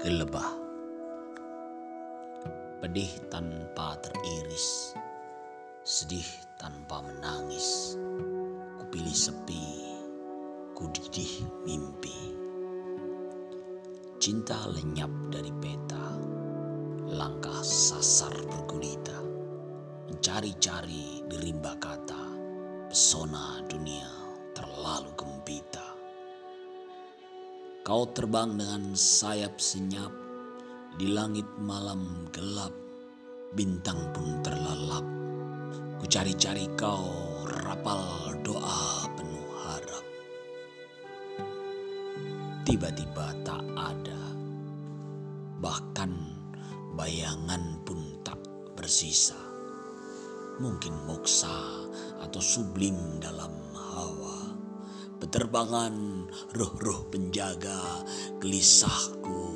Gelebah Pedih tanpa teriris Sedih tanpa menangis. Kupilih sepi Kudidih mimpi. Cinta lenyap dari peta Langkah sasar bergulita. Mencari-cari di rimba kata Pesona dunia Kau terbang dengan sayap senyap di langit malam gelap, bintang pun terlelap. Ku cari-cari kau rapal doa penuh harap. Tiba-tiba tak ada, bahkan bayangan pun tak bersisa. Mungkin moksa atau sublim dalam. Peterbangan roh-roh penjaga gelisahku